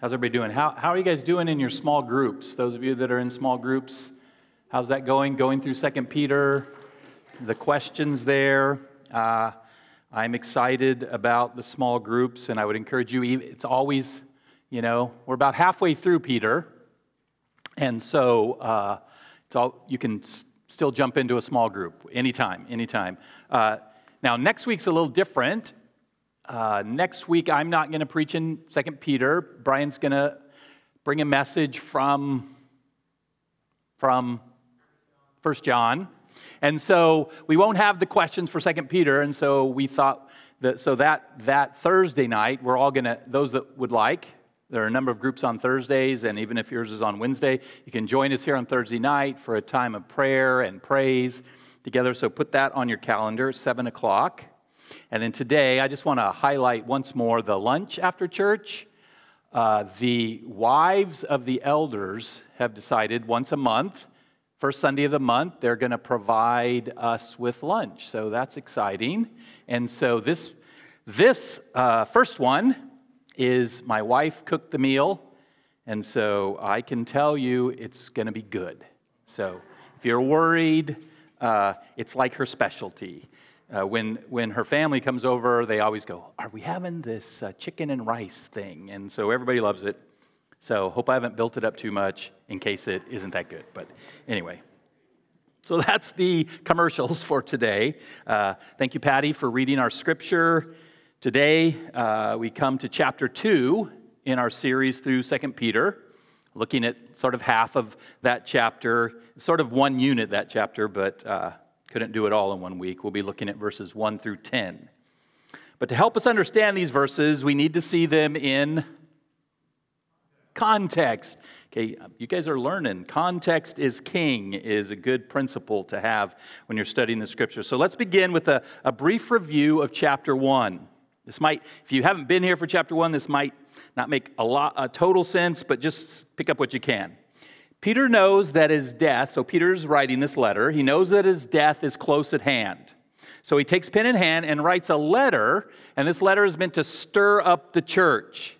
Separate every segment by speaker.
Speaker 1: How's everybody doing? How, how are you guys doing in your small groups? Those of you that are in small groups, how's that going? Going through Second Peter, the questions there. Uh, I'm excited about the small groups, and I would encourage you. It's always, you know, we're about halfway through Peter, and so uh, it's all you can s- still jump into a small group anytime, anytime. Uh, now, next week's a little different. Uh, next week, I'm not going to preach in Second Peter. Brian's going to bring a message from from First John, and so we won't have the questions for Second Peter. And so we thought that so that that Thursday night, we're all going to those that would like. There are a number of groups on Thursdays, and even if yours is on Wednesday, you can join us here on Thursday night for a time of prayer and praise together. So put that on your calendar, seven o'clock. And then today, I just want to highlight once more the lunch after church. Uh, the wives of the elders have decided once a month, first Sunday of the month, they're going to provide us with lunch. So that's exciting. And so this, this uh, first one is my wife cooked the meal. And so I can tell you it's going to be good. So if you're worried, uh, it's like her specialty. Uh, when, when her family comes over, they always go, Are we having this uh, chicken and rice thing? And so everybody loves it. So hope I haven't built it up too much in case it isn't that good. But anyway. So that's the commercials for today. Uh, thank you, Patty, for reading our scripture. Today, uh, we come to chapter 2 in our series through 2 Peter, looking at sort of half of that chapter, sort of one unit that chapter, but uh, couldn't do it all in one week. We'll be looking at verses 1 through 10. But to help us understand these verses, we need to see them in context. Okay, you guys are learning. Context is king, is a good principle to have when you're studying the scripture. So let's begin with a, a brief review of chapter 1. This might, if you haven't been here for chapter 1, this might not make a lot a total sense, but just pick up what you can. Peter knows that his death, so Peter's writing this letter, he knows that his death is close at hand. So he takes pen in hand and writes a letter, and this letter is meant to stir up the church.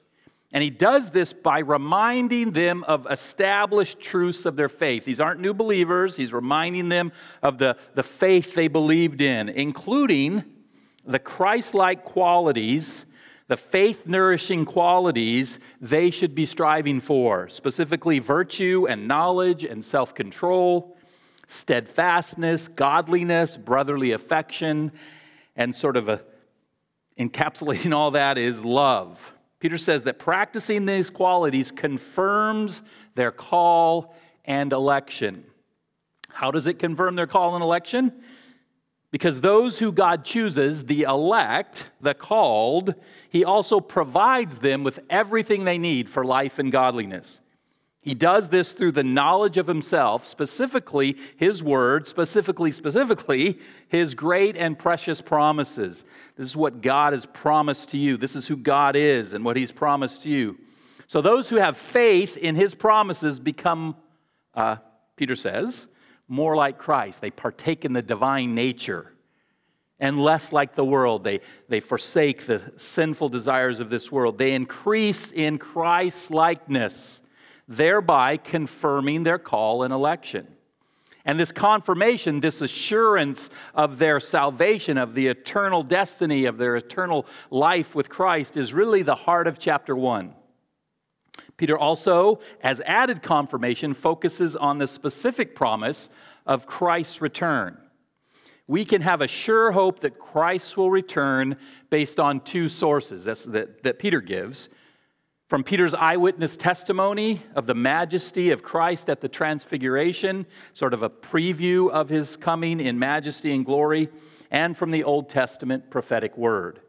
Speaker 1: And he does this by reminding them of established truths of their faith. These aren't new believers, he's reminding them of the, the faith they believed in, including the Christ like qualities the faith nourishing qualities they should be striving for, specifically virtue and knowledge and self control, steadfastness, godliness, brotherly affection, and sort of a, encapsulating all that is love. Peter says that practicing these qualities confirms their call and election. How does it confirm their call and election? Because those who God chooses, the elect, the called, He also provides them with everything they need for life and godliness. He does this through the knowledge of Himself, specifically His Word, specifically, specifically His great and precious promises. This is what God has promised to you. This is who God is and what He's promised to you. So those who have faith in His promises become, uh, Peter says, more like Christ. They partake in the divine nature and less like the world. They, they forsake the sinful desires of this world. They increase in Christ's likeness, thereby confirming their call and election. And this confirmation, this assurance of their salvation, of the eternal destiny, of their eternal life with Christ, is really the heart of chapter 1. Peter also, as added confirmation, focuses on the specific promise of Christ's return. We can have a sure hope that Christ will return based on two sources that, that Peter gives. From Peter's eyewitness testimony of the majesty of Christ at the transfiguration, sort of a preview of his coming in majesty and glory, and from the Old Testament prophetic word.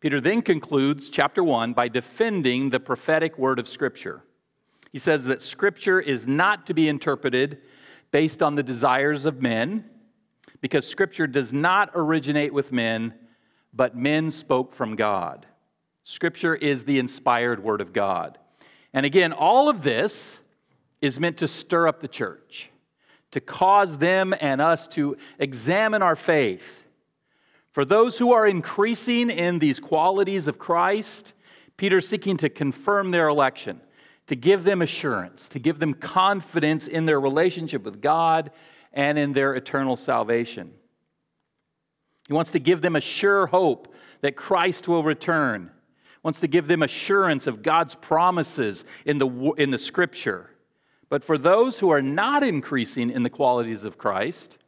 Speaker 1: Peter then concludes chapter 1 by defending the prophetic word of Scripture. He says that Scripture is not to be interpreted based on the desires of men, because Scripture does not originate with men, but men spoke from God. Scripture is the inspired word of God. And again, all of this is meant to stir up the church, to cause them and us to examine our faith for those who are increasing in these qualities of Christ, Peter's seeking to confirm their election, to give them assurance, to give them confidence in their relationship with God and in their eternal salvation. He wants to give them a sure hope that Christ will return. Wants to give them assurance of God's promises in the, in the scripture. But for those who are not increasing in the qualities of Christ,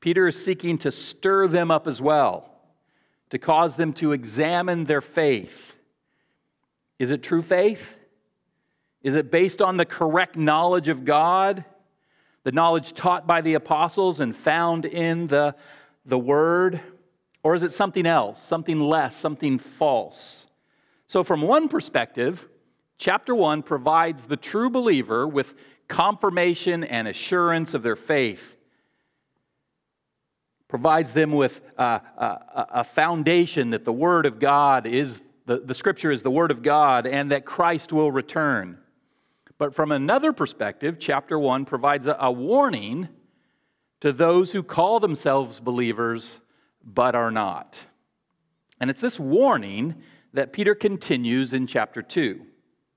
Speaker 1: Peter is seeking to stir them up as well, to cause them to examine their faith. Is it true faith? Is it based on the correct knowledge of God? The knowledge taught by the apostles and found in the, the Word? Or is it something else, something less, something false? So, from one perspective, chapter 1 provides the true believer with confirmation and assurance of their faith, provides them with a, a, a foundation that the Word of God is, the, the Scripture is the Word of God, and that Christ will return. But from another perspective, chapter 1 provides a, a warning to those who call themselves believers but are not. And it's this warning that Peter continues in chapter 2.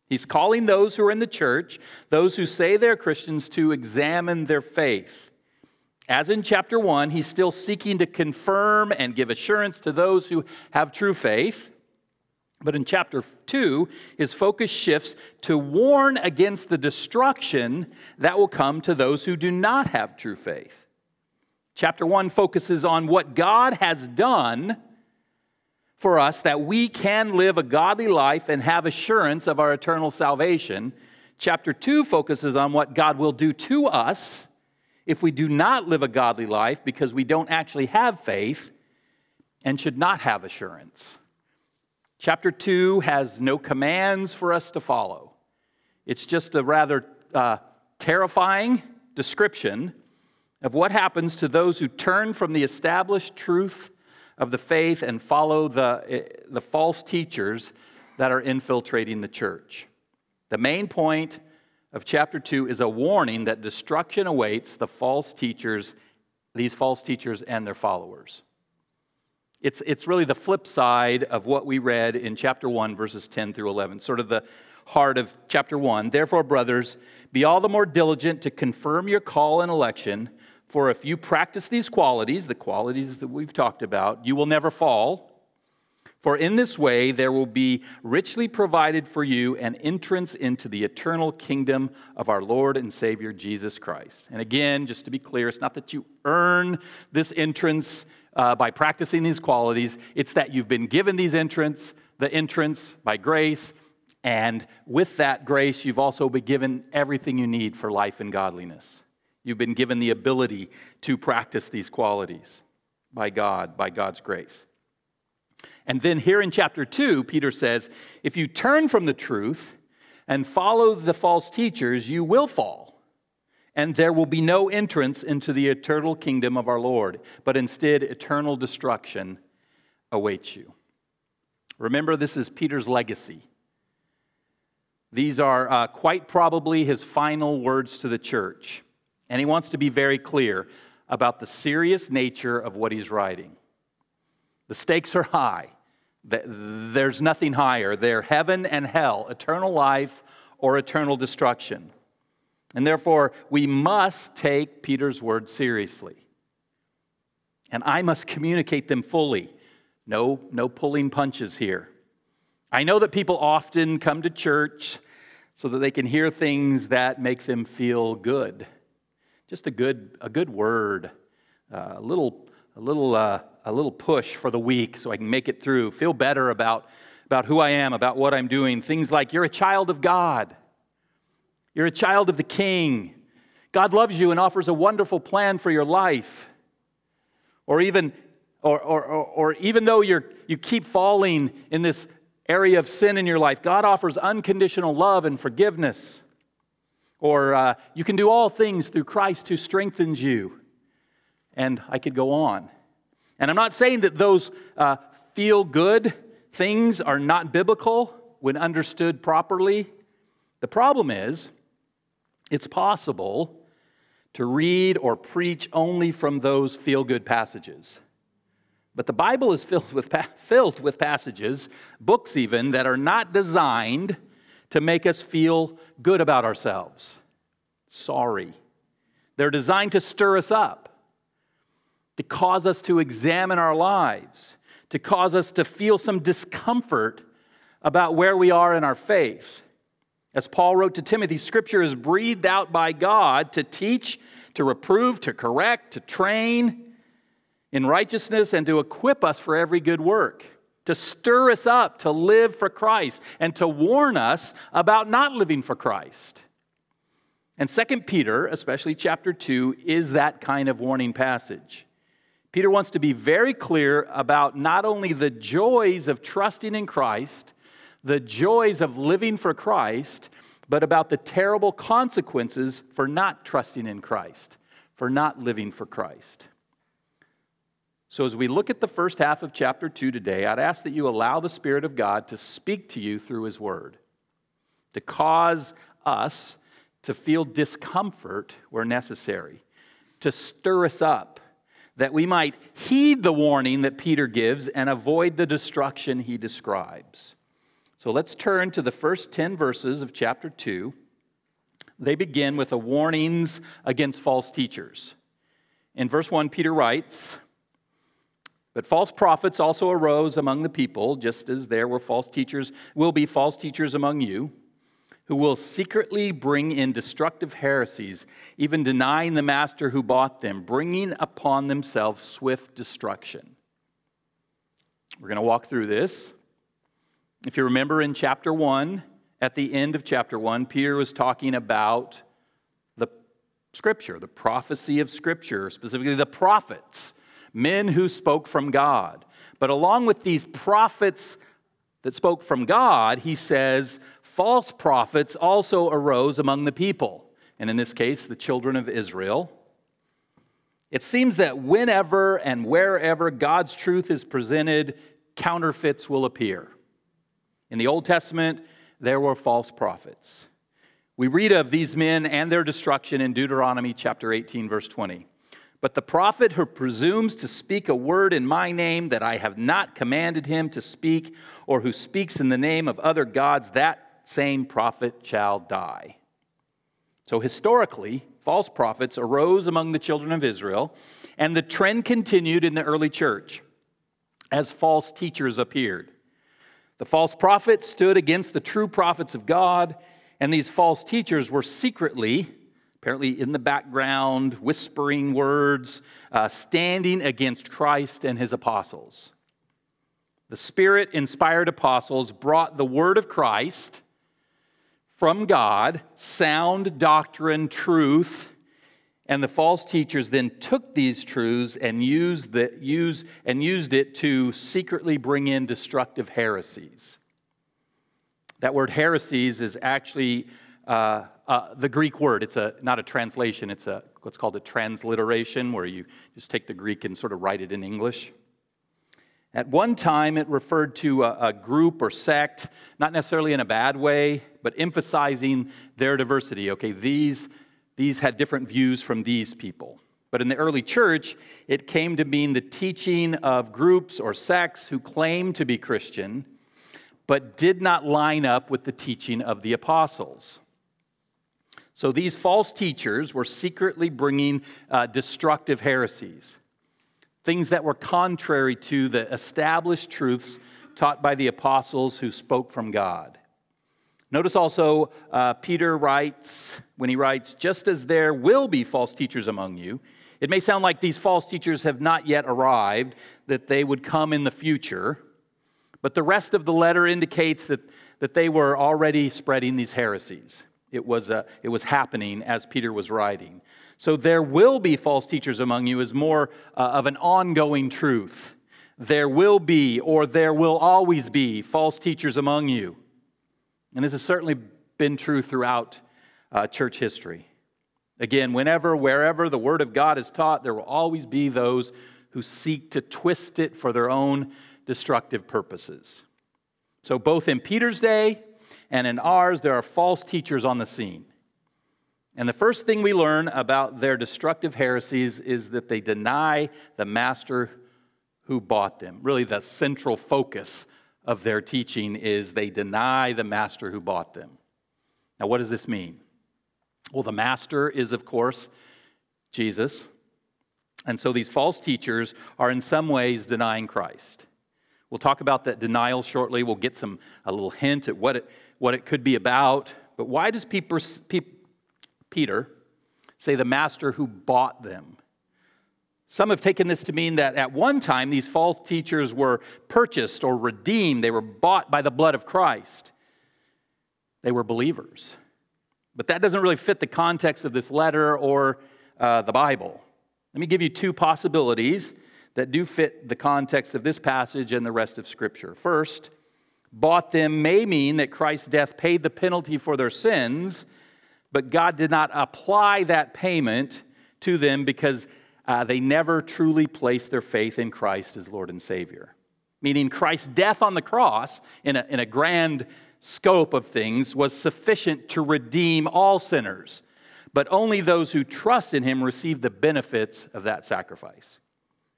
Speaker 1: He's calling those who are in the church, those who say they're Christians, to examine their faith. As in chapter 1, he's still seeking to confirm and give assurance to those who have true faith. But in chapter 2, his focus shifts to warn against the destruction that will come to those who do not have true faith. Chapter 1 focuses on what God has done for us that we can live a godly life and have assurance of our eternal salvation. Chapter 2 focuses on what God will do to us if we do not live a godly life because we don't actually have faith and should not have assurance. Chapter 2 has no commands for us to follow. It's just a rather uh, terrifying description of what happens to those who turn from the established truth of the faith and follow the, eh, the false teachers that are infiltrating the church. The main point of chapter 2 is a warning that destruction awaits the false teachers, these false teachers and their followers. It's, it's really the flip side of what we read in chapter 1, verses 10 through 11, sort of the heart of chapter 1. Therefore, brothers, be all the more diligent to confirm your call and election, for if you practice these qualities, the qualities that we've talked about, you will never fall. For in this way there will be richly provided for you an entrance into the eternal kingdom of our Lord and Savior Jesus Christ. And again, just to be clear, it's not that you earn this entrance uh, by practicing these qualities. It's that you've been given these entrance, the entrance by grace, and with that grace, you've also been given everything you need for life and godliness. You've been given the ability to practice these qualities by God, by God's grace. And then here in chapter 2, Peter says, if you turn from the truth and follow the false teachers, you will fall and there will be no entrance into the eternal kingdom of our Lord, but instead eternal destruction awaits you. Remember, this is Peter's legacy. These are uh, quite probably his final words to the church. And he wants to be very clear about the serious nature of what he's writing. The stakes are high, there's nothing higher. They're heaven and hell, eternal life or eternal destruction. And therefore, we must take Peter's words seriously. And I must communicate them fully. No, no pulling punches here. I know that people often come to church so that they can hear things that make them feel good. Just a good, a good word, uh, a little, a little, uh, a little push for the week so I can make it through, feel better about, about who I am, about what I'm doing. Things like, you're a child of God. You're a child of the King. God loves you and offers a wonderful plan for your life. Or even, or, or, or, or even though you're, you keep falling in this area of sin in your life, God offers unconditional love and forgiveness. Or uh, you can do all things through Christ who strengthens you. And I could go on. And I'm not saying that those uh, feel good things are not biblical when understood properly. The problem is, it's possible to read or preach only from those feel good passages. But the Bible is filled with, filled with passages, books even, that are not designed to make us feel good about ourselves. Sorry. They're designed to stir us up, to cause us to examine our lives, to cause us to feel some discomfort about where we are in our faith. As Paul wrote to Timothy, Scripture is breathed out by God to teach, to reprove, to correct, to train in righteousness, and to equip us for every good work, to stir us up to live for Christ, and to warn us about not living for Christ. And Second Peter, especially chapter 2, is that kind of warning passage. Peter wants to be very clear about not only the joys of trusting in Christ, the joys of living for Christ, but about the terrible consequences for not trusting in Christ, for not living for Christ. So, as we look at the first half of chapter 2 today, I'd ask that you allow the Spirit of God to speak to you through His Word, to cause us to feel discomfort where necessary, to stir us up, that we might heed the warning that Peter gives and avoid the destruction he describes. So let's turn to the first 10 verses of chapter 2. They begin with the warnings against false teachers. In verse 1, Peter writes, But false prophets also arose among the people, just as there were false teachers, will be false teachers among you, who will secretly bring in destructive heresies, even denying the master who bought them, bringing upon themselves swift destruction. We're going to walk through this. If you remember in chapter 1, at the end of chapter 1, Peter was talking about the scripture, the prophecy of scripture, specifically the prophets, men who spoke from God. But along with these prophets that spoke from God, he says, false prophets also arose among the people, and in this case, the children of Israel. It seems that whenever and wherever God's truth is presented, counterfeits will appear. In the Old Testament, there were false prophets. We read of these men and their destruction in Deuteronomy chapter 18, verse 20. But the prophet who presumes to speak a word in my name that I have not commanded him to speak, or who speaks in the name of other gods, that same prophet shall die. So, historically, false prophets arose among the children of Israel, and the trend continued in the early church as false teachers appeared. The false prophets stood against the true prophets of God, and these false teachers were secretly, apparently in the background, whispering words, uh, standing against Christ and his apostles. The Spirit inspired apostles brought the word of Christ from God, sound doctrine, truth, and the false teachers then took these truths and used, the, use, and used it to secretly bring in destructive heresies. That word heresies is actually uh, uh, the Greek word. It's a, not a translation, it's a, what's called a transliteration, where you just take the Greek and sort of write it in English. At one time, it referred to a, a, group or sect, not necessarily in a bad way, but emphasizing their diversity. Okay, these these had different views from these people. But in the early church, it came to mean the teaching of groups or sects who claimed to be Christian, but did not line up with the teaching of the apostles. So these false teachers were secretly bringing uh, destructive heresies, things that were contrary to the established truths taught by the apostles who spoke from God. Notice also, uh, Peter writes, when he writes, just as there will be false teachers among you, it may sound like these false teachers have not yet arrived, that they would come in the future, but the rest of the letter indicates that, that they were already spreading these heresies. It was, uh, it was happening as Peter was writing. So there will be false teachers among you is more uh, of an ongoing truth. There will be, or there will always be, false teachers among you. And this has certainly been true throughout uh, church history. Again, whenever, wherever the Word of God is taught, there will always be those who seek to twist it for their own destructive purposes. So, both in Peter's day and in ours, there are false teachers on the scene. And the first thing we learn about their destructive heresies is that they deny the master who bought them. Really, the central focus of their teaching is they deny the master who bought them. Now, what does this mean? Well, the master is, of course, Jesus. And so these false teachers are in some ways denying Christ. We'll talk about that denial shortly. We'll get some a little hint at what it, what it could be about. But why does Peter say the master who bought them? Some have taken this to mean that at one time these false teachers were purchased or redeemed. They were bought by the blood of Christ. They were believers. But that doesn't really fit the context of this letter or uh, the Bible. Let me give you two possibilities that do fit the context of this passage and the rest of Scripture. First, bought them may mean that Christ's death paid the penalty for their sins, but God did not apply that payment to them because uh, they never truly placed their faith in Christ as Lord and Savior. Meaning, Christ's death on the cross, in a, in a grand scope of things, was sufficient to redeem all sinners, but only those who trust in Him receive the benefits of that sacrifice.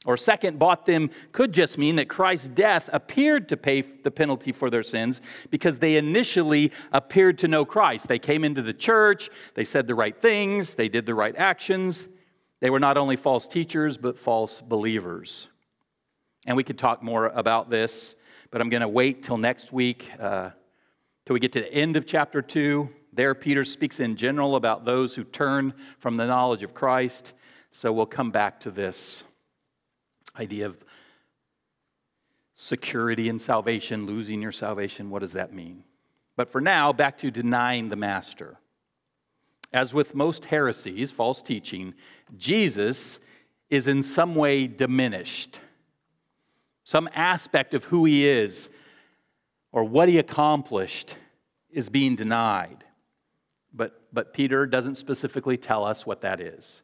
Speaker 1: Or, second, bought them could just mean that Christ's death appeared to pay the penalty for their sins because they initially appeared to know Christ. They came into the church, they said the right things, they did the right actions. They were not only false teachers, but false believers. And we could talk more about this, but I'm going to wait till next week, uh, till we get to the end of chapter 2. There, Peter speaks in general about those who turn from the knowledge of Christ. So we'll come back to this idea of security and salvation, losing your salvation. What does that mean? But for now, back to denying the master. As with most heresies, false teaching, Jesus is in some way diminished. Some aspect of who he is or what he accomplished is being denied. But, but Peter doesn't specifically tell us what that is.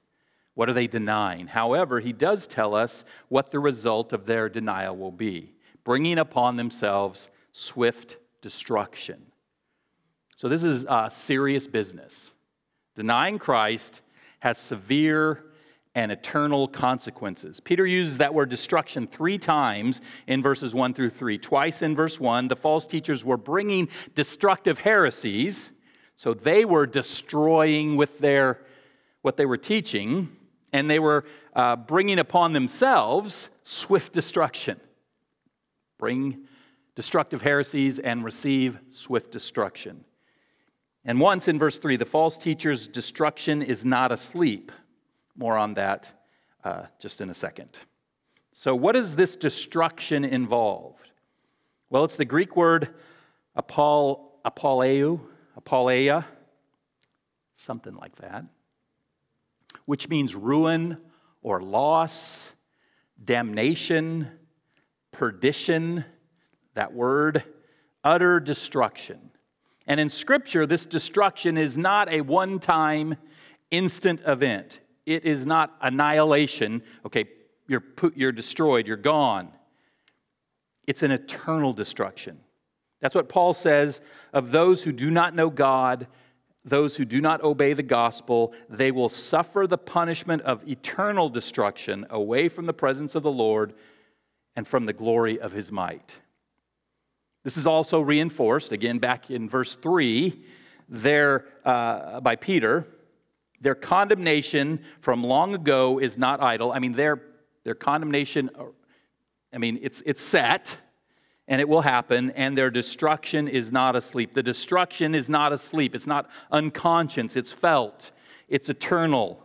Speaker 1: What are they denying? However, he does tell us what the result of their denial will be bringing upon themselves swift destruction. So, this is a serious business. Denying Christ has severe and eternal consequences. Peter uses that word destruction three times in verses 1 through 3. Twice in verse 1, the false teachers were bringing destructive heresies, so they were destroying with their what they were teaching and they were uh, bringing upon themselves swift destruction. Bring destructive heresies and receive swift destruction. And once in verse 3, the false teacher's destruction is not asleep. More on that uh, just in a second. So, what does this destruction involve? Well, it's the Greek word apol, apoleu, apoleia, something like that which means ruin or loss, damnation, perdition, that word, utter destruction. And in Scripture, this destruction is not a one time instant event. It is not annihilation. Okay, you're, put, you're destroyed, you're gone. It's an eternal destruction. That's what Paul says of those who do not know God those who do not obey the gospel, they will suffer the punishment of eternal destruction away from the presence of the Lord and from the glory of his might. This is also reinforced, again, back in verse 3, there uh, by Peter. Their condemnation from long ago is not idle. I mean, their, their condemnation, I mean, it's, it's set and it will happen, and their destruction is not asleep. The destruction is not asleep. It's not unconscious, it's felt, it's eternal.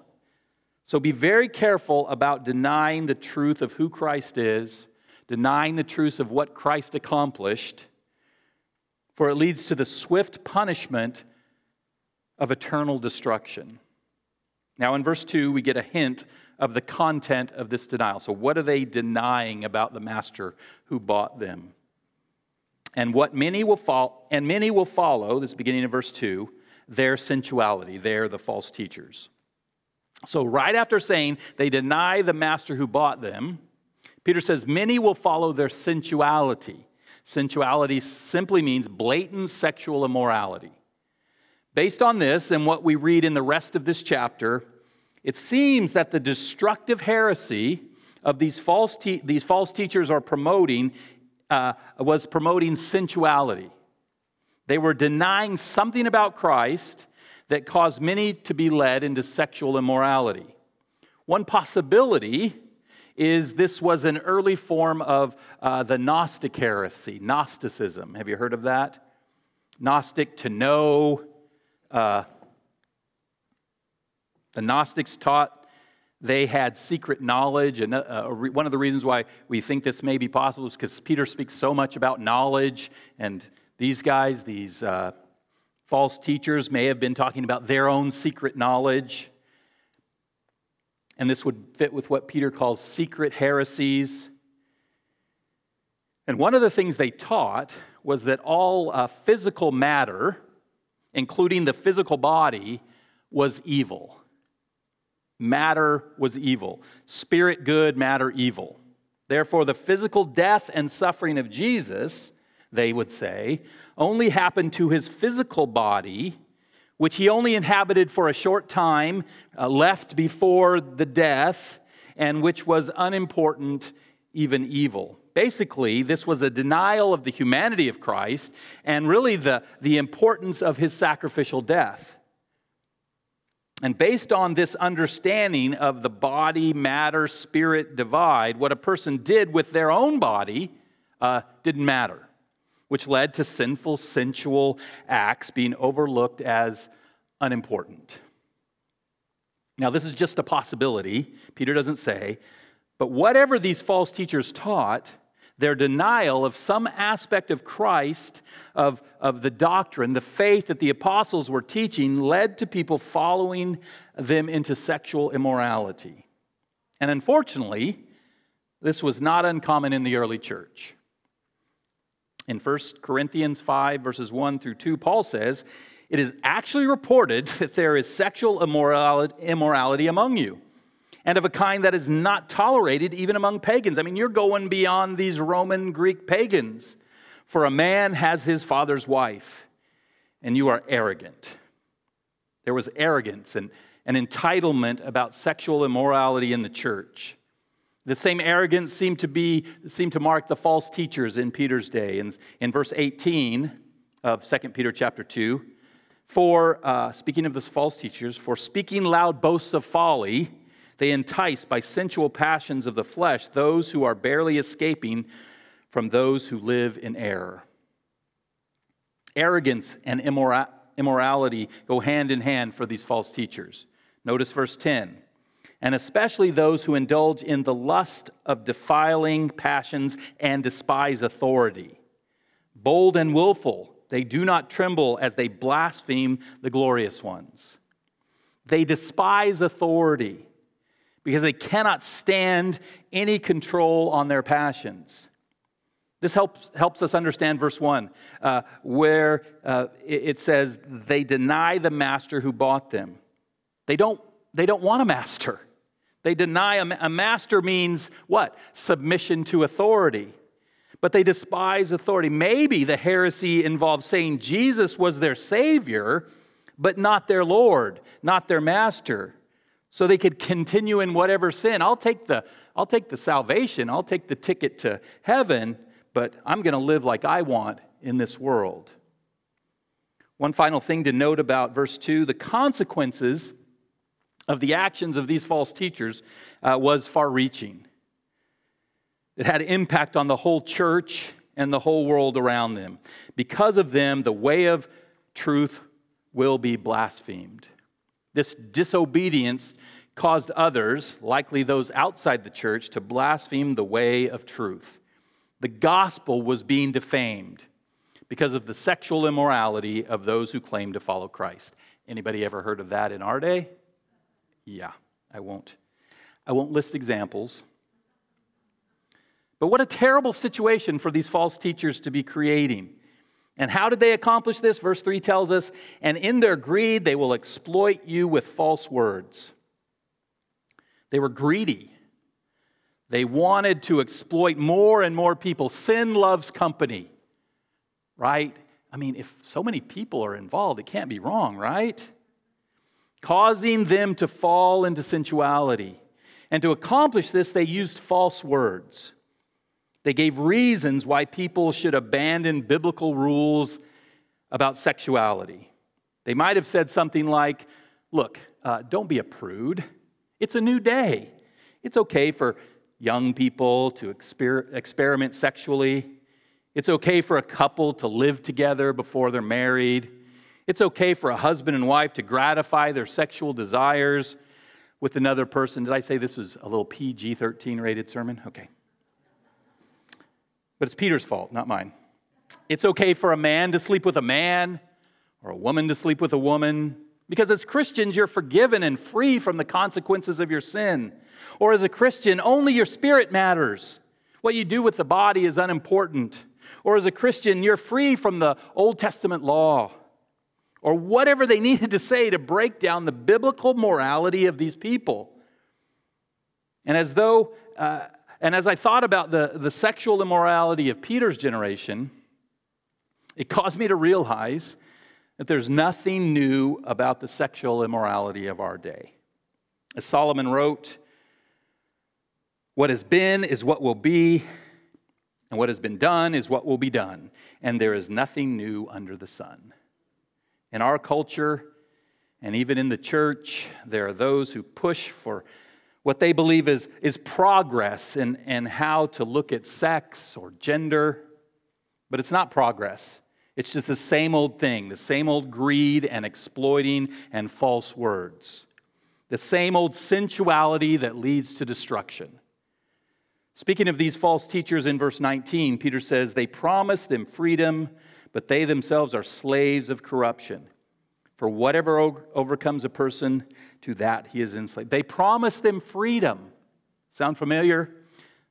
Speaker 1: So be very careful about denying the truth of who Christ is, denying the truth of what Christ accomplished, for it leads to the swift punishment of eternal destruction. Now, in verse 2, we get a hint of the content of this denial. So, what are they denying about the master who bought them? and what many will follow, and many will follow, this beginning of verse 2, their sensuality. They're the false teachers. So, right after saying they deny the master who bought them, Peter says, Many will follow their sensuality. Sensuality simply means blatant sexual immorality. Based on this and what we read in the rest of this chapter, it seems that the destructive heresy of these false, te- these false teachers are promoting uh, was promoting sensuality. They were denying something about Christ that caused many to be led into sexual immorality. One possibility is this was an early form of uh, the Gnostic heresy, Gnosticism. Have you heard of that? Gnostic to know. Uh, the Gnostics taught they had secret knowledge. And uh, uh one of the reasons why we think this may be possible is because Peter speaks so much about knowledge. And these guys, these uh, false teachers, may have been talking about their own secret knowledge. And this would fit with what Peter calls secret heresies. And one of the things they taught was that all uh, physical matter, including the physical body, was evil. Matter was evil. Spirit good, matter evil. Therefore, the physical death and suffering of Jesus, they would say, only happened to his physical body which he only inhabited for a short time, uh, left before the death, and which was unimportant, even evil. Basically, this was a denial of the humanity of Christ and really the, the importance of his sacrificial death. And based on this understanding of the body, matter, spirit divide, what a person did with their own body uh, didn't matter which led to sinful, sensual acts being overlooked as unimportant. Now, this is just a possibility. Peter doesn't say. But whatever these false teachers taught, their denial of some aspect of Christ, of, of the doctrine, the faith that the apostles were teaching, led to people following them into sexual immorality. And unfortunately, this was not uncommon in the early church. In 1 Corinthians 5, verses 1 through 2, Paul says, It is actually reported that there is sexual immorality among you, and of a kind that is not tolerated even among pagans. I mean, you're going beyond these Roman Greek pagans. For a man has his father's wife, and you are arrogant. There was arrogance and an entitlement about sexual immorality in the church. The same arrogance seemed to be seemed to mark the false teachers in Peter's day. In, in verse 18 of 2 Peter chapter 2, for uh, speaking of the false teachers, for speaking loud boasts of folly, they entice by sensual passions of the flesh those who are barely escaping from those who live in error. Arrogance and immora- immorality go hand in hand for these false teachers. Notice verse 10 and especially those who indulge in the lust of defiling passions and despise authority. Bold and willful, they do not tremble as they blaspheme the glorious ones. They despise authority because they cannot stand any control on their passions. This helps, helps us understand verse 1, uh, where uh, it says, They deny the master who bought them. They don't, they don't want a master. They deny a, a master means what? Submission to authority. But they despise authority. Maybe the heresy involves saying Jesus was their Savior, but not their Lord, not their master. So they could continue in whatever sin. I'll take the, I'll take the salvation, I'll take the ticket to heaven, but I'm going to live like I want in this world. One final thing to note about verse 2 the consequences of the actions of these false teachers uh, was far reaching. It had impact on the whole church and the whole world around them. Because of them, the way of truth will be blasphemed. This disobedience caused others, likely those outside the church, to blaspheme the way of truth. The gospel was being defamed because of the sexual immorality of those who claim to follow Christ. Anybody ever heard of that in our day? Yeah, I won't. I won't list examples. But what a terrible situation for these false teachers to be creating. And how did they accomplish this? Verse 3 tells us, and in their greed, they will exploit you with false words. They were greedy. They wanted to exploit more and more people. Sin loves company, right? I mean, if so many people are involved, it can't be wrong, right? Causing them to fall into sensuality. And to accomplish this, they used false words. They gave reasons why people should abandon biblical rules about sexuality. They might have said something like, Look, uh, don't be a prude. It's a new day. It's okay for young people to exper- experiment sexually. It's okay for a couple to live together before they're married. It's okay for a husband and wife to gratify their sexual desires with another person. Did I say this was a little PG 13 rated sermon? Okay. But it's Peter's fault, not mine. It's okay for a man to sleep with a man or a woman to sleep with a woman because as Christians, you're forgiven and free from the consequences of your sin. Or as a Christian, only your spirit matters. What you do with the body is unimportant. Or as a Christian, you're free from the Old Testament law. Or whatever they needed to say to break down the biblical morality of these people. And as though, uh, and as I thought about the, the sexual immorality of Peter's generation, it caused me to realize that there's nothing new about the sexual immorality of our day. As Solomon wrote, what has been is what will be, and what has been done is what will be done, and there is nothing new under the sun. In our culture, and even in the church, there are those who push for what they believe is, is progress in, in how to look at sex or gender, but it's not progress. It's just the same old thing, the same old greed and exploiting and false words, the same old sensuality that leads to destruction. Speaking of these false teachers in verse 19, Peter says, They promise them freedom, but they themselves are slaves of corruption. For whatever overcomes a person, to that he is enslaved. They promise them freedom. Sound familiar?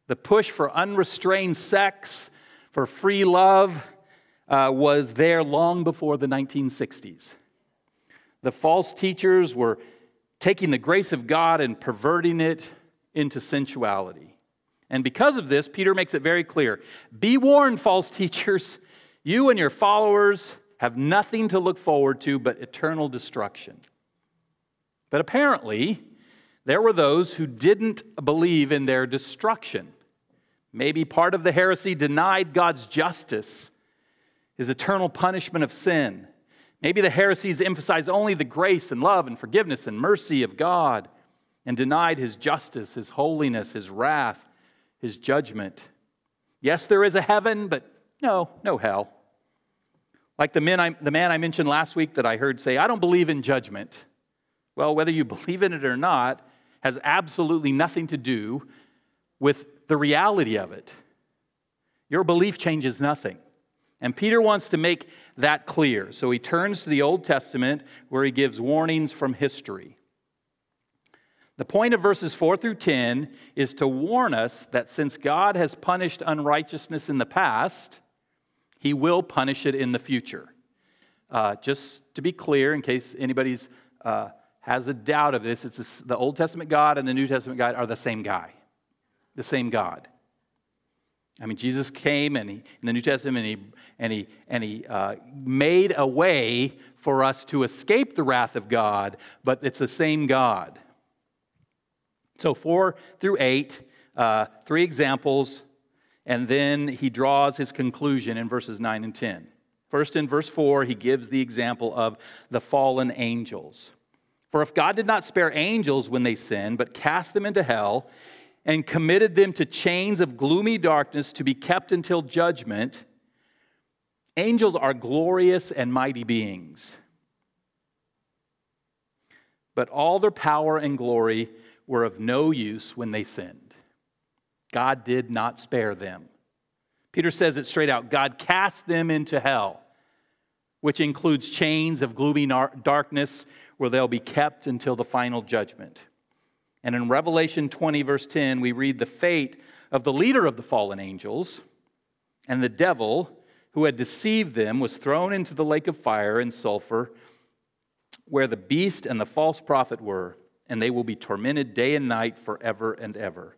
Speaker 1: The push for unrestrained sex, for free love, uh, was there long before the 1960s. The false teachers were taking the grace of God and perverting it into sensuality. And because of this, Peter makes it very clear be warned, false teachers. You and your followers have nothing to look forward to but eternal destruction. But apparently, there were those who didn't believe in their destruction. Maybe part of the heresy denied God's justice his eternal punishment of sin. Maybe the heresies emphasized only the grace and love and forgiveness and mercy of God and denied his justice, his holiness, his wrath, his judgment. Yes, there is a heaven, but no, no hell. Like the, men I, the man I mentioned last week that I heard say, I don't believe in judgment. Well, whether you believe in it or not has absolutely nothing to do with the reality of it. Your belief changes nothing. And Peter wants to make that clear. So he turns to the Old Testament where he gives warnings from history. The point of verses 4 through 10 is to warn us that since God has punished unrighteousness in the past, he will punish it in the future. Uh, just to be clear, in case anybody's uh, has a doubt of this, it's the Old Testament God and the New Testament God are the same guy, the same God. I mean, Jesus came and he, in the New Testament and he, and he, and he uh, made a way for us to escape the wrath of God, but it's the same God. So, four through eight, uh, three examples, and then he draws his conclusion in verses 9 and 10. First, in verse 4, he gives the example of the fallen angels. For if God did not spare angels when they sinned, but cast them into hell, and committed them to chains of gloomy darkness to be kept until judgment. Angels are glorious and mighty beings. But all their power and glory were of no use when they sinned. God did not spare them. Peter says it straight out God cast them into hell, which includes chains of gloomy darkness where they'll be kept until the final judgment. And in Revelation 20, verse 10, we read the fate of the leader of the fallen angels and the devil who had deceived them was thrown into the lake of fire and sulfur where the beast and the false prophet were, and they will be tormented day and night forever and ever.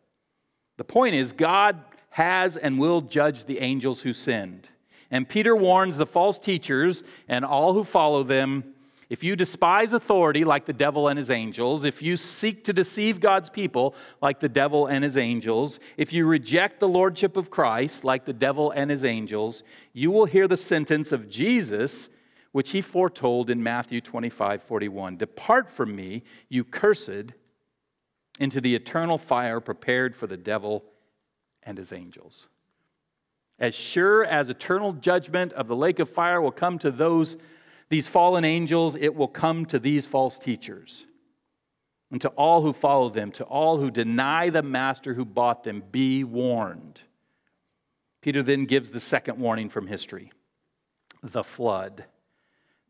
Speaker 1: The point is, God has and will judge the angels who sinned. And Peter warns the false teachers and all who follow them if you despise authority like the devil and his angels, if you seek to deceive God's people like the devil and his angels, if you reject the lordship of Christ like the devil and his angels, you will hear the sentence of Jesus, which he foretold in Matthew 25 41. Depart from me, you cursed, into the eternal fire prepared for the devil and his angels. As sure as eternal judgment of the lake of fire will come to those these fallen angels, it will come to these false teachers. And to all who follow them, to all who deny the master who bought them, be warned. Peter then gives the second warning from history the flood.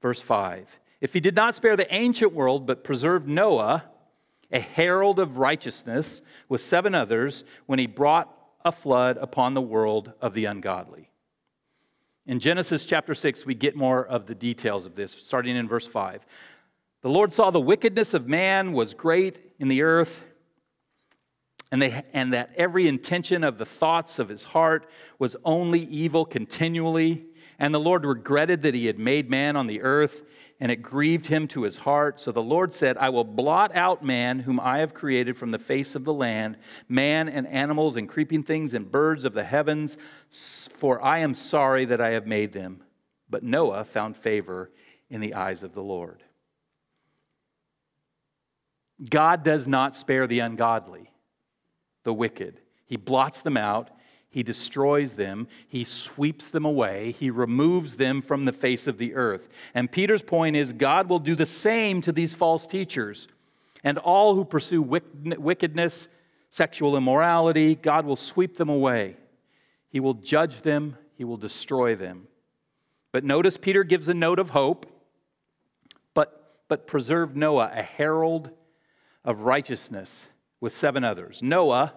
Speaker 1: Verse 5 If he did not spare the ancient world, but preserved Noah, a herald of righteousness, with seven others, when he brought a flood upon the world of the ungodly. In Genesis chapter 6, we get more of the details of this, starting in verse 5. The Lord saw the wickedness of man was great in the earth, and, they, and that every intention of the thoughts of his heart was only evil continually. And the Lord regretted that he had made man on the earth, and it grieved him to his heart. So the Lord said, I will blot out man, whom I have created from the face of the land, man and animals and creeping things and birds of the heavens, for I am sorry that I have made them. But Noah found favor in the eyes of the Lord. God does not spare the ungodly, the wicked. He blots them out he destroys them, he sweeps them away, he removes them from the face of the earth. And Peter's point is God will do the same to these false teachers. And all who pursue wickedness, sexual immorality, God will sweep them away. He will judge them, he will destroy them. But notice Peter gives a note of hope, but, but preserve Noah, a herald of righteousness, with seven others. Noah,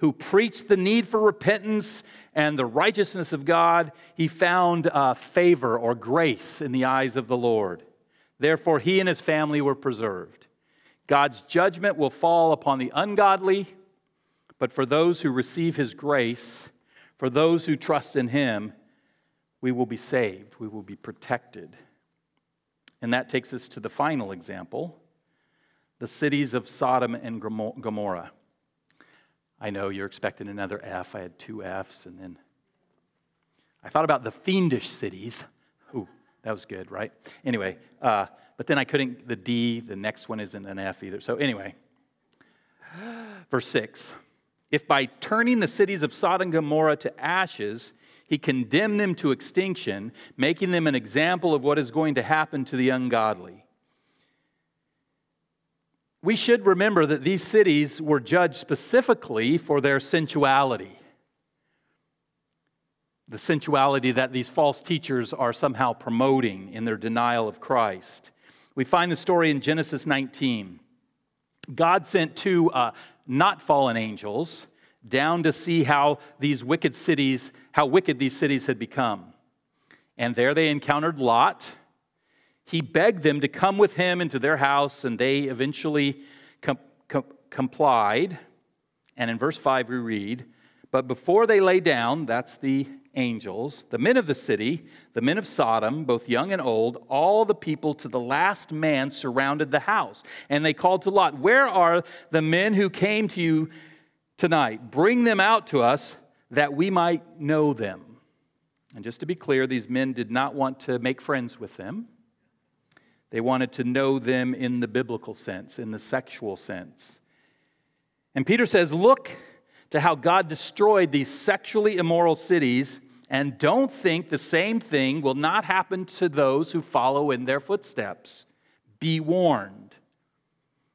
Speaker 1: who preached the need for repentance and the righteousness of God, he found uh, favor or grace in the eyes of the Lord. Therefore, he and his family were preserved. God's judgment will fall upon the ungodly, but for those who receive his grace, for those who trust in him, we will be saved, we will be protected. And that takes us to the final example the cities of Sodom and Gomorrah. I know you're expecting another F. I had two F's, and then I thought about the fiendish cities. Ooh, that was good, right? Anyway, uh, but then I couldn't, the D, the next one isn't an F either. So, anyway, verse 6 If by turning the cities of Sodom and Gomorrah to ashes, he condemned them to extinction, making them an example of what is going to happen to the ungodly we should remember that these cities were judged specifically for their sensuality. The sensuality that these false teachers are somehow promoting in their denial of Christ. We find the story in Genesis 19. God sent two uh, not fallen angels down to see how these wicked cities, how wicked these cities had become. And there they encountered Lot he begged them to come with him into their house, and they eventually com- com- complied. And in verse 5, we read, But before they lay down, that's the angels, the men of the city, the men of Sodom, both young and old, all the people to the last man surrounded the house. And they called to Lot, Where are the men who came to you tonight? Bring them out to us that we might know them. And just to be clear, these men did not want to make friends with them. They wanted to know them in the biblical sense, in the sexual sense. And Peter says, Look to how God destroyed these sexually immoral cities, and don't think the same thing will not happen to those who follow in their footsteps. Be warned.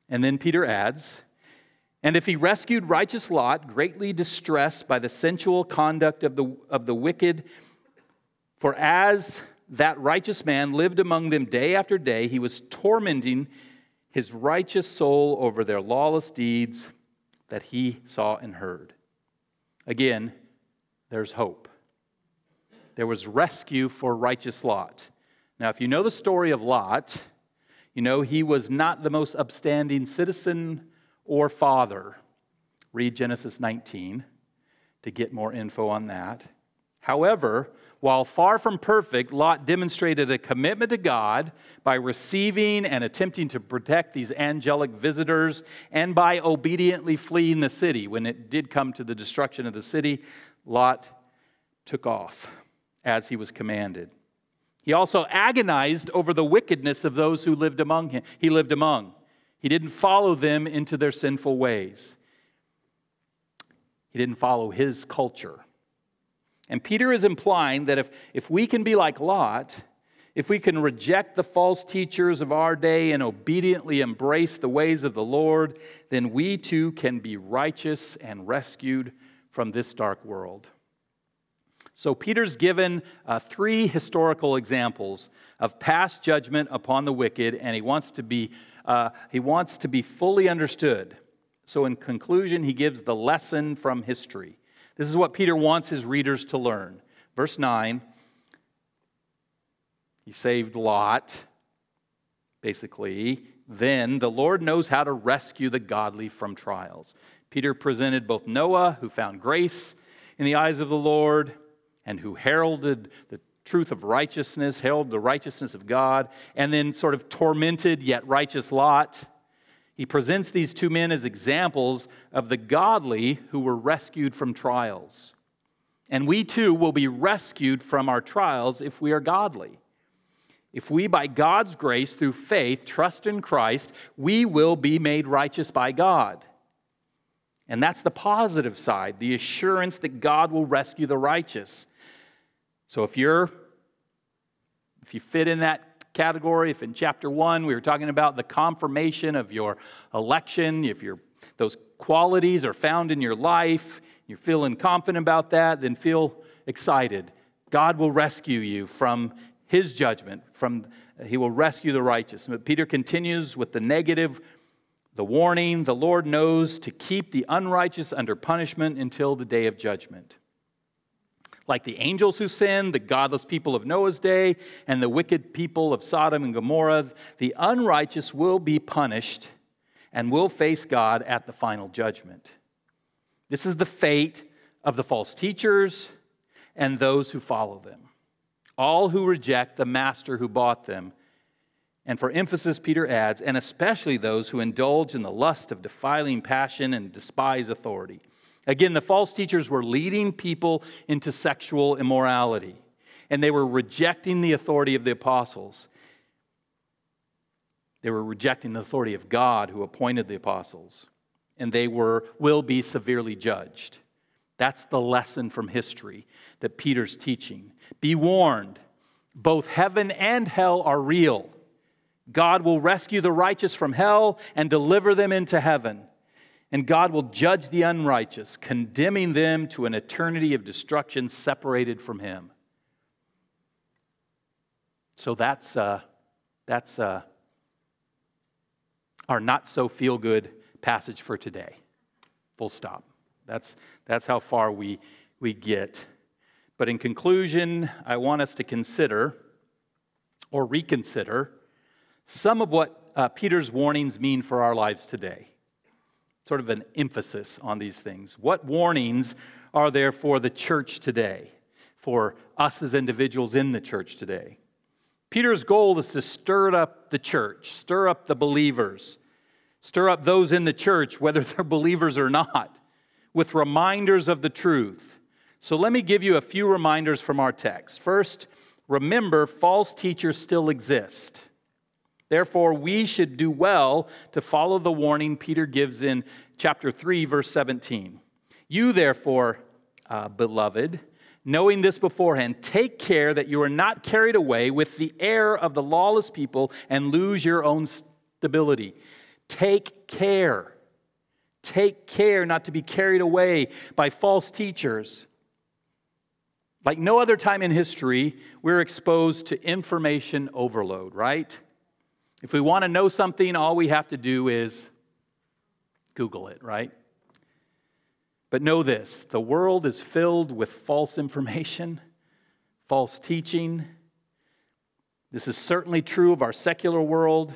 Speaker 1: And then Peter adds, and if he rescued righteous Lot, greatly distressed by the sensual conduct of the, of the wicked, for as that righteous man lived among them day after day. He was tormenting his righteous soul over their lawless deeds that he saw and heard. Again, there's hope. There was rescue for righteous Lot. Now, if you know the story of Lot, you know he was not the most upstanding citizen or father. Read Genesis 19 to get more info on that. However, while far from perfect, Lot demonstrated a commitment to God by receiving and attempting to protect these angelic visitors and by obediently fleeing the city. When it did come to the destruction of the city, Lot took off as he was commanded. He also agonized over the wickedness of those who lived among him. He lived among. He didn't follow them into their sinful ways. He didn't follow his culture. And Peter is implying that if, if we can be like Lot, if we can reject the false teachers of our day and obediently embrace the ways of the Lord, then we too can be righteous and rescued from this dark world. So, Peter's given uh, three historical examples of past judgment upon the wicked, and he wants to be, uh, he wants to be fully understood. So, in conclusion, he gives the lesson from history. This is what Peter wants his readers to learn. Verse 9 He saved Lot, basically. Then the Lord knows how to rescue the godly from trials. Peter presented both Noah, who found grace in the eyes of the Lord, and who heralded the truth of righteousness, heralded the righteousness of God, and then sort of tormented yet righteous Lot. He presents these two men as examples of the godly who were rescued from trials. And we too will be rescued from our trials if we are godly. If we, by God's grace, through faith, trust in Christ, we will be made righteous by God. And that's the positive side, the assurance that God will rescue the righteous. So if you're if you fit in that category. If in chapter one we were talking about the confirmation of your election, if your those qualities are found in your life, you're feeling confident about that, then feel excited. God will rescue you from his judgment, from he will rescue the righteous. But Peter continues with the negative, the warning, the Lord knows to keep the unrighteous under punishment until the day of judgment. Like the angels who sinned, the godless people of Noah's day, and the wicked people of Sodom and Gomorrah, the unrighteous will be punished and will face God at the final judgment. This is the fate of the false teachers and those who follow them, all who reject the master who bought them. And for emphasis, Peter adds, and especially those who indulge in the lust of defiling passion and despise authority. Again, the false teachers were leading people into sexual immorality, and they were rejecting the authority of the apostles. They were rejecting the authority of God who appointed the apostles, and they were, will be severely judged. That's the lesson from history that Peter's teaching. Be warned, both heaven and hell are real. God will rescue the righteous from hell and deliver them into heaven and God will judge the unrighteous, condemning them to an eternity of destruction separated from Him. So that's, uh, that's uh, our not so feel good passage for today. Full stop. That's, that's how far we, we get. But in conclusion, I want us to consider or reconsider some of what uh, Peter's warnings mean for our lives today sort of an emphasis on these things. What warnings are there for the church today, for us as individuals in the church today? Peter's goal is to stir up the church, stir up the believers, stir up those in the church, whether they're believers or not, with reminders of the truth. So let me give you a few reminders from our text. First, remember false teachers still exist. Therefore, we should do well to follow the warning Peter gives in chapter 3, verse 17. You, therefore, uh, beloved, knowing this beforehand, take care that you are not carried away with the error of the lawless people and lose your own stability. Take care. Take care not to be carried away by false teachers. Like no other time in history, we're exposed to information overload, right? If we want to know something, all we have to do is Google it, right? But know this the world is filled with false information, false teaching. This is certainly true of our secular world,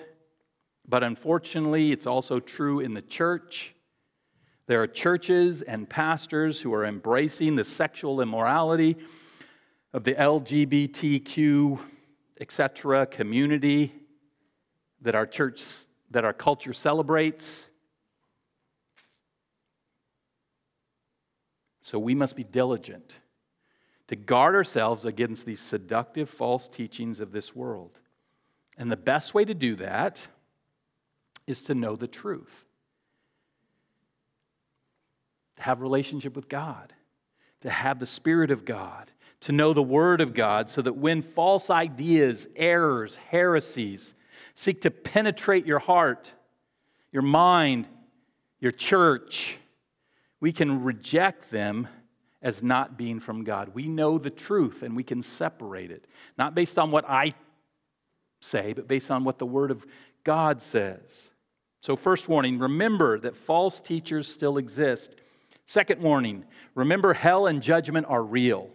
Speaker 1: but unfortunately, it's also true in the church. There are churches and pastors who are embracing the sexual immorality of the LGBTQ, etc., community that our church, that our culture celebrates. So we must be diligent to guard ourselves against these seductive false teachings of this world. And the best way to do that is to know the truth. To have relationship with God, to have the spirit of God, to know the word of God so that when false ideas, errors, heresies seek to penetrate your heart, your mind, your church, we can reject them as not being from God. We know the truth and we can separate it, not based on what I say, but based on what the Word of God says. So, first warning remember that false teachers still exist. Second warning remember hell and judgment are real.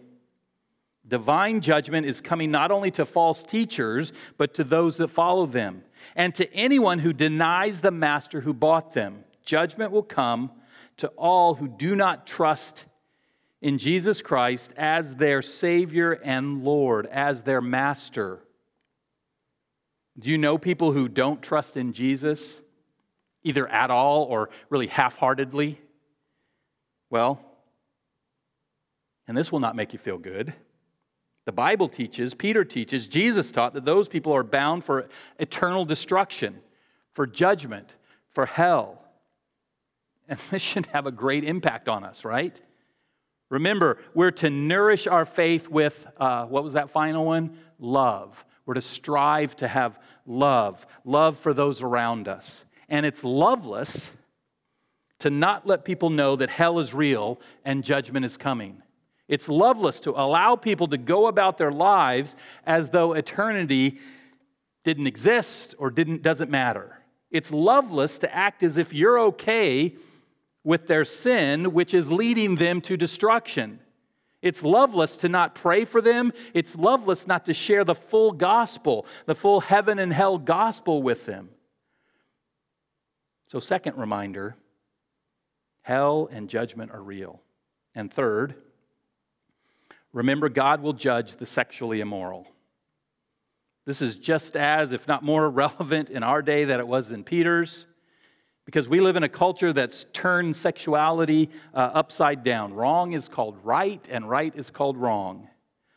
Speaker 1: Divine judgment is coming not only to false teachers, but to those that follow them, and to anyone who denies the master who bought them. Judgment will come to all who do not trust in Jesus Christ as their Savior and Lord, as their Master. Do you know people who don't trust in Jesus, either at all or really half heartedly? Well, and this will not make you feel good. The Bible teaches, Peter teaches, Jesus taught that those people are bound for eternal destruction, for judgment, for hell. And this should have a great impact on us, right? Remember, we're to nourish our faith with, uh, what was that final one? Love. We're to strive to have love, love for those around us. And it's loveless to not let people know that hell is real and judgment is coming. It's loveless to allow people to go about their lives as though eternity didn't exist or didn't, doesn't matter. It's loveless to act as if you're okay with their sin, which is leading them to destruction. It's loveless to not pray for them. It's loveless not to share the full gospel, the full heaven and hell gospel with them. So, second reminder hell and judgment are real. And third, remember God will judge the sexually immoral. This is just as, if not more, relevant in our day than it was in Peter's. Because we live in a culture that's turned sexuality uh, upside down. Wrong is called right, and right is called wrong.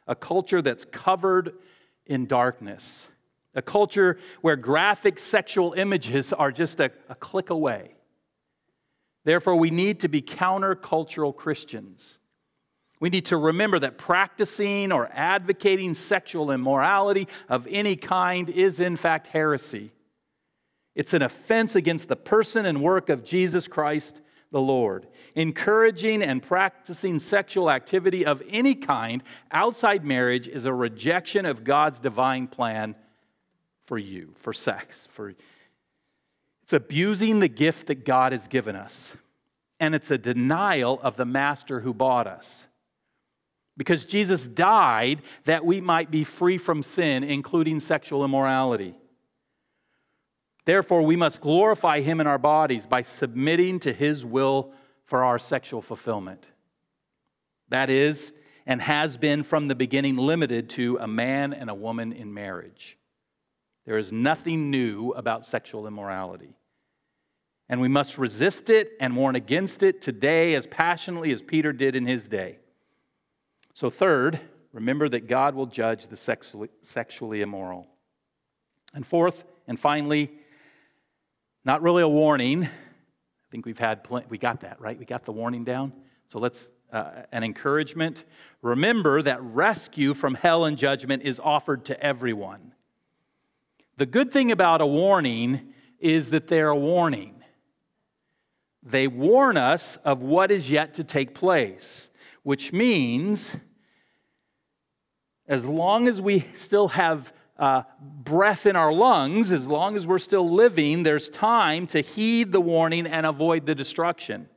Speaker 1: A culture that's covered in darkness. A culture where graphic sexual images are just a, a click away. Therefore, we need to be countercultural Christians. We need to remember that practicing or advocating sexual immorality of any kind is, in fact, heresy. It's an offense against the person and work of Jesus Christ the Lord. Encouraging and practicing sexual activity of any kind outside marriage is a rejection of God's divine plan for you, for sex. For it's abusing the gift that God has given us. And it's a denial of the master who bought us. Because Jesus died that we might be free from sin, including sexual immorality. Therefore, we must glorify him in our bodies by submitting to his will for our sexual fulfillment. That is, and has been from the beginning limited to a man and a woman in marriage. There is nothing new about sexual immorality. And we must resist it and warn against it today as passionately as Peter did in his day. So, third, remember that God will judge the sexually, sexually immoral. And fourth, and finally, not really a warning. I think we've had, pl- we got that, right? We got the warning down. So let's, uh, an encouragement. Remember that rescue from hell and judgment is offered to everyone. The good thing about a warning is that they're a warning. They warn us of what is yet to take place, which means as long as we still have uh, breath in our lungs, as long as we're still living, there's time to heed the warning and avoid the destruction.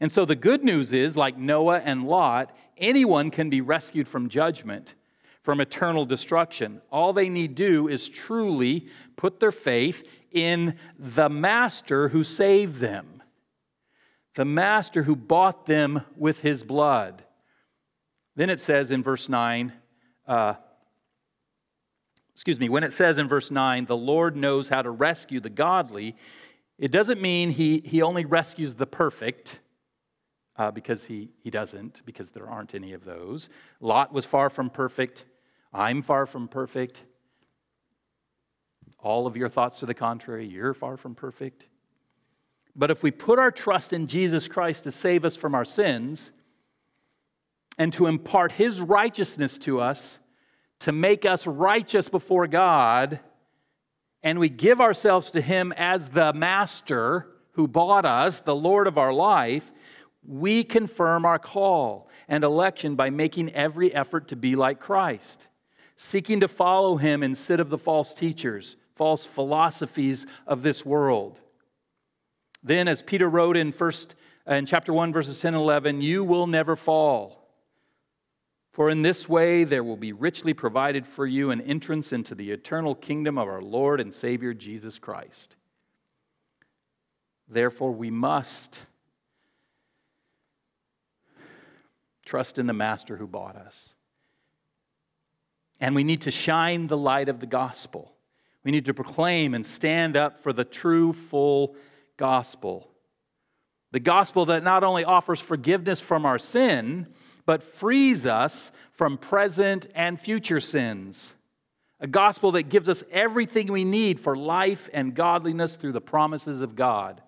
Speaker 1: And so the good news is, like Noah and Lot, anyone can be rescued from judgment, from eternal destruction. All they need do is truly put their faith in the Master who saved them, the Master who bought them with his blood. Then it says in verse 9, uh, excuse me, when it says in verse 9, the Lord knows how to rescue the godly, it doesn't mean he, he only rescues the perfect. Uh, because he, he doesn't, because there aren't any of those. Lot was far from perfect. I'm far from perfect. All of your thoughts to the contrary, you're far from perfect. But if we put our trust in Jesus Christ to save us from our sins and to impart his righteousness to us, to make us righteous before God, and we give ourselves to him as the master who bought us, the Lord of our life, we confirm our call and election by making every effort to be like Christ, seeking to follow him instead of the false teachers, false philosophies of this world. Then, as Peter wrote in first in chapter 1, verses 10 and 11, you will never fall. For in this way there will be richly provided for you an entrance into the eternal kingdom of our Lord and Savior Jesus Christ. Therefore, we must trust in the Master who bought us. And we need to shine the light of the gospel. We need to proclaim and stand up for the true, full gospel. The gospel that not only offers forgiveness from our sin, but frees us from present and future sins. A gospel that gives us everything we need for life and godliness through the promises of God.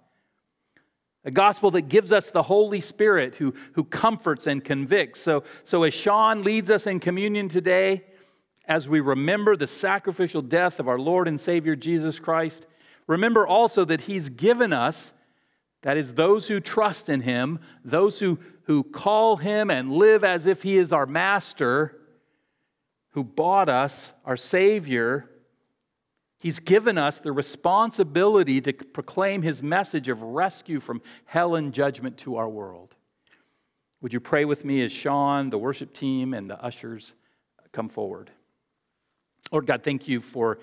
Speaker 1: A gospel that gives us the Holy Spirit who, who comforts and convicts. So, so, as Sean leads us in communion today, as we remember the sacrificial death of our Lord and Savior Jesus Christ, remember also that He's given us, that is, those who trust in Him, those who, who call Him and live as if He is our Master, who bought us, our Savior, He's given us the responsibility to proclaim his message of rescue from hell and judgment to our world. Would you pray with me as Sean, the worship team, and the ushers come forward? Lord God, thank you for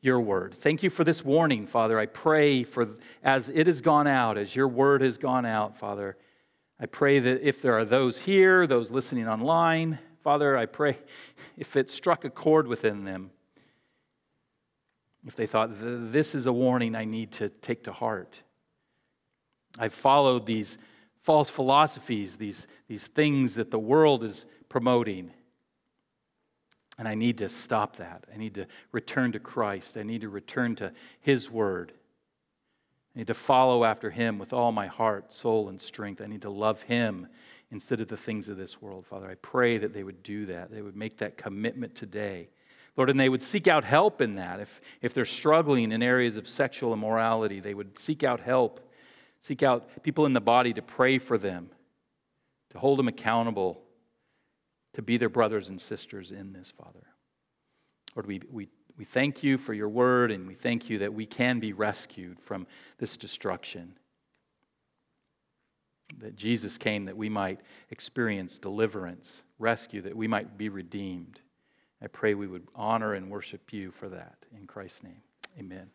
Speaker 1: your word. Thank you for this warning, Father. I pray for as it has gone out, as your word has gone out, Father. I pray that if there are those here, those listening online, Father, I pray if it struck a chord within them if they thought, this is a warning I need to take to heart. I've followed these false philosophies, these, these things that the world is promoting. And I need to stop that. I need to return to Christ. I need to return to His Word. I need to follow after Him with all my heart, soul, and strength. I need to love Him instead of the things of this world, Father. I pray that they would do that. They would make that commitment today Lord, and they would seek out help in that. If, if they're struggling in areas of sexual immorality, they would seek out help, seek out people in the body to pray for them, to hold them accountable, to be their brothers and sisters in this, Father. Lord, we, we, we thank you for your word, and we thank you that we can be rescued from this destruction. That Jesus came that we might experience deliverance, rescue, that we might be redeemed. I pray we would honor and worship you for that. In Christ's name, amen.